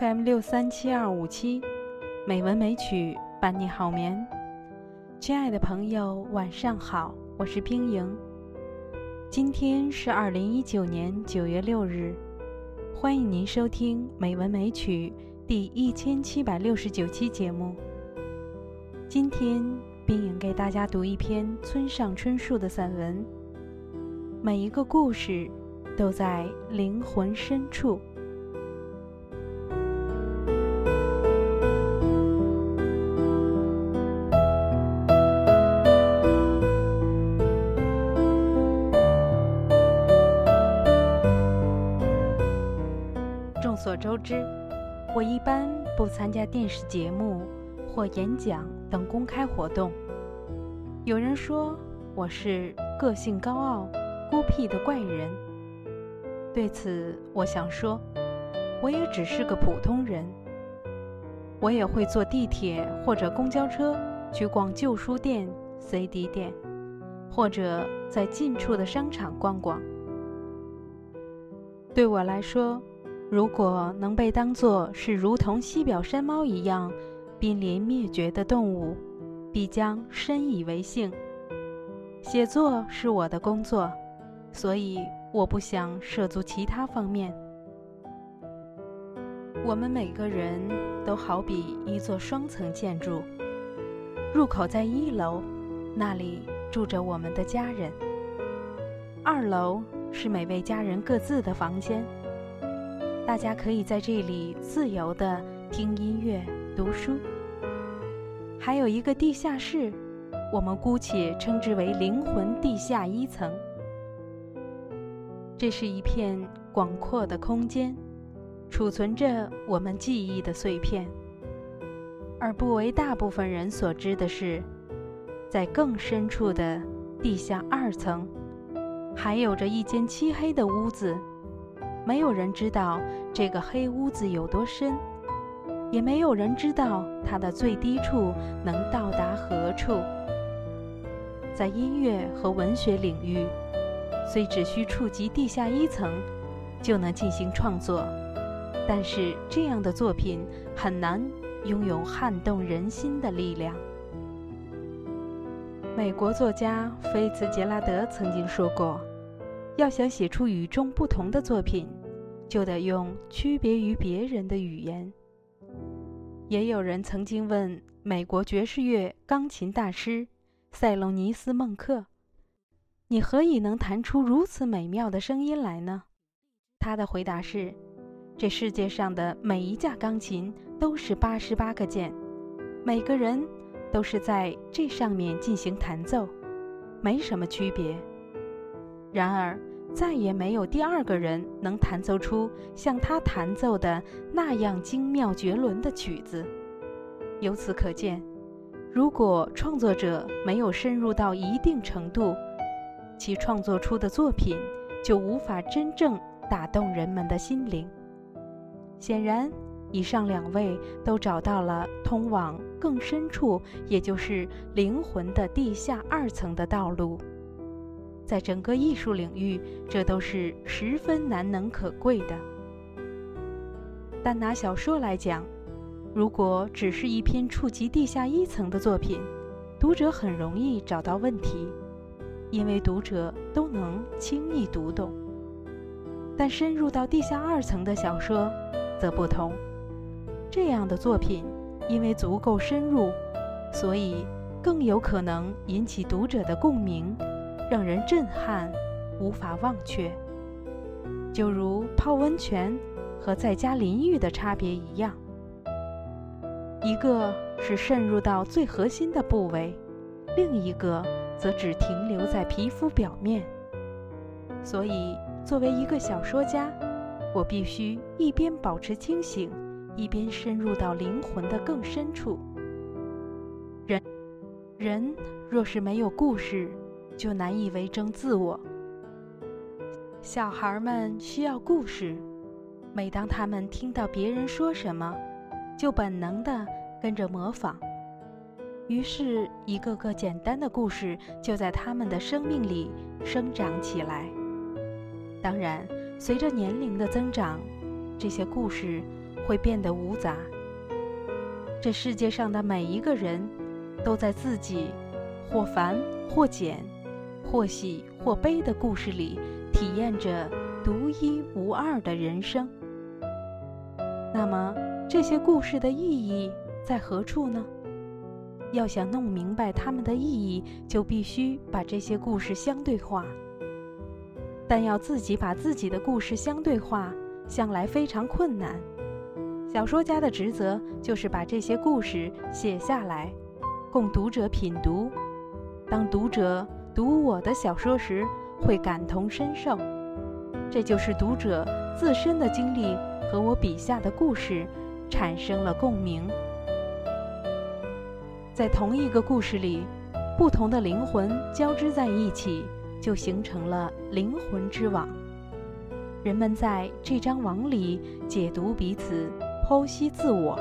FM 六三七二五七，美文美曲伴你好眠。亲爱的朋友，晚上好，我是冰莹。今天是二零一九年九月六日，欢迎您收听《美文美曲》第一千七百六十九期节目。今天，冰莹给大家读一篇村上春树的散文。每一个故事，都在灵魂深处。周知，我一般不参加电视节目或演讲等公开活动。有人说我是个性高傲、孤僻的怪人。对此，我想说，我也只是个普通人。我也会坐地铁或者公交车去逛旧书店、CD 店，或者在近处的商场逛逛。对我来说，如果能被当作是如同西表山猫一样濒临灭绝的动物，必将深以为幸。写作是我的工作，所以我不想涉足其他方面。我们每个人都好比一座双层建筑，入口在一楼，那里住着我们的家人；二楼是每位家人各自的房间。大家可以在这里自由地听音乐、读书。还有一个地下室，我们姑且称之为灵魂地下一层。这是一片广阔的空间，储存着我们记忆的碎片。而不为大部分人所知的是，在更深处的地下二层，还有着一间漆黑的屋子。没有人知道这个黑屋子有多深，也没有人知道它的最低处能到达何处。在音乐和文学领域，虽只需触及地下一层就能进行创作，但是这样的作品很难拥有撼动人心的力量。美国作家菲茨杰拉德曾经说过。要想写出与众不同的作品，就得用区别于别人的语言。也有人曾经问美国爵士乐钢琴大师塞隆尼斯·孟克：“你何以能弹出如此美妙的声音来呢？”他的回答是：“这世界上的每一架钢琴都是八十八个键，每个人都是在这上面进行弹奏，没什么区别。”然而，再也没有第二个人能弹奏出像他弹奏的那样精妙绝伦的曲子。由此可见，如果创作者没有深入到一定程度，其创作出的作品就无法真正打动人们的心灵。显然，以上两位都找到了通往更深处，也就是灵魂的地下二层的道路。在整个艺术领域，这都是十分难能可贵的。但拿小说来讲，如果只是一篇触及地下一层的作品，读者很容易找到问题，因为读者都能轻易读懂。但深入到地下二层的小说则不同，这样的作品因为足够深入，所以更有可能引起读者的共鸣。让人震撼，无法忘却。就如泡温泉和在家淋浴的差别一样，一个是渗入到最核心的部位，另一个则只停留在皮肤表面。所以，作为一个小说家，我必须一边保持清醒，一边深入到灵魂的更深处。人，人若是没有故事，就难以为争自我。小孩们需要故事，每当他们听到别人说什么，就本能地跟着模仿，于是，一个个简单的故事就在他们的生命里生长起来。当然，随着年龄的增长，这些故事会变得无杂。这世界上的每一个人，都在自己或繁或简、或喜或悲的故事里，体验着独一无二的人生。那么，这些故事的意义在何处呢？要想弄明白它们的意义，就必须把这些故事相对化。但要自己把自己的故事相对化，向来非常困难。小说家的职责就是把这些故事写下来，供读者品读。当读者读我的小说时，会感同身受，这就是读者自身的经历和我笔下的故事产生了共鸣。在同一个故事里，不同的灵魂交织在一起，就形成了灵魂之网。人们在这张网里解读彼此。剖析自我，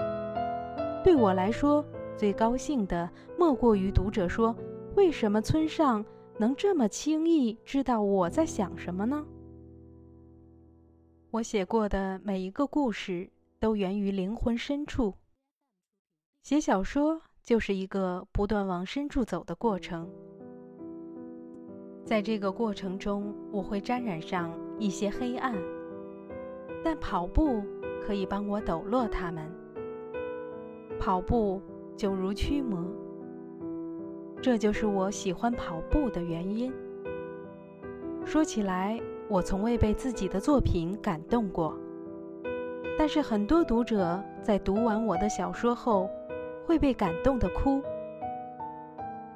对我来说最高兴的莫过于读者说：“为什么村上能这么轻易知道我在想什么呢？”我写过的每一个故事都源于灵魂深处。写小说就是一个不断往深处走的过程，在这个过程中，我会沾染上一些黑暗，但跑步。可以帮我抖落它们。跑步就如驱魔，这就是我喜欢跑步的原因。说起来，我从未被自己的作品感动过，但是很多读者在读完我的小说后，会被感动的哭。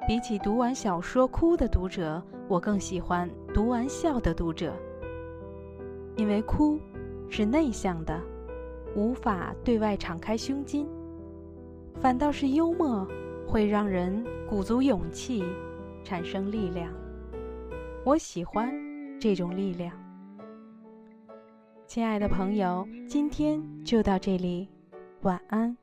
比起读完小说哭的读者，我更喜欢读完笑的读者，因为哭是内向的。无法对外敞开胸襟，反倒是幽默会让人鼓足勇气，产生力量。我喜欢这种力量。亲爱的朋友，今天就到这里，晚安。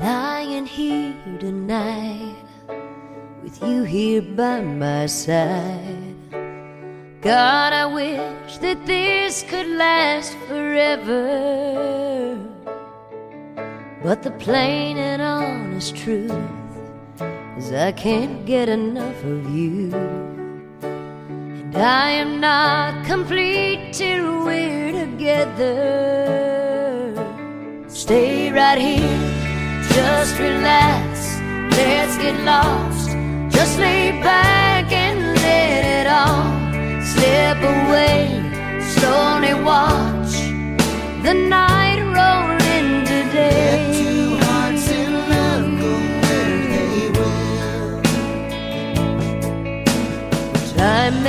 Lying here tonight with you here by my side. God, I wish that this could last forever. But the plain and honest truth is I can't get enough of you. And I am not complete till we're together. Stay right here, just relax, let's get lost just lay back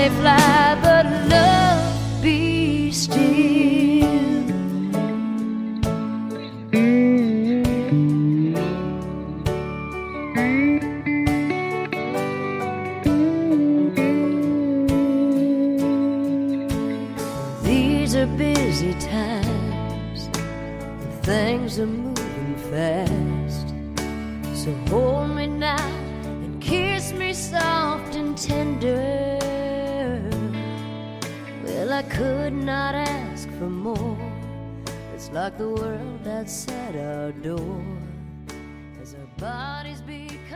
may fly, but love be still. These are busy times, things are moving fast. So hold me now and kiss me soft and tender. I could not ask for more. It's like the world outside our door as our bodies become.